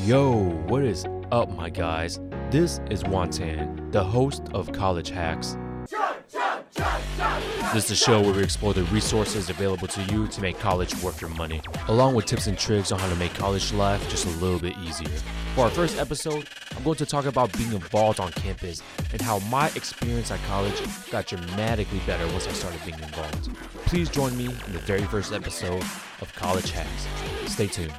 Yo, what is up, my guys? This is Wantan, the host of College Hacks. This is a show where we explore the resources available to you to make college worth your money, along with tips and tricks on how to make college life just a little bit easier. For our first episode, I'm going to talk about being involved on campus and how my experience at college got dramatically better once I started being involved. Please join me in the very first episode of College Hacks. Stay tuned.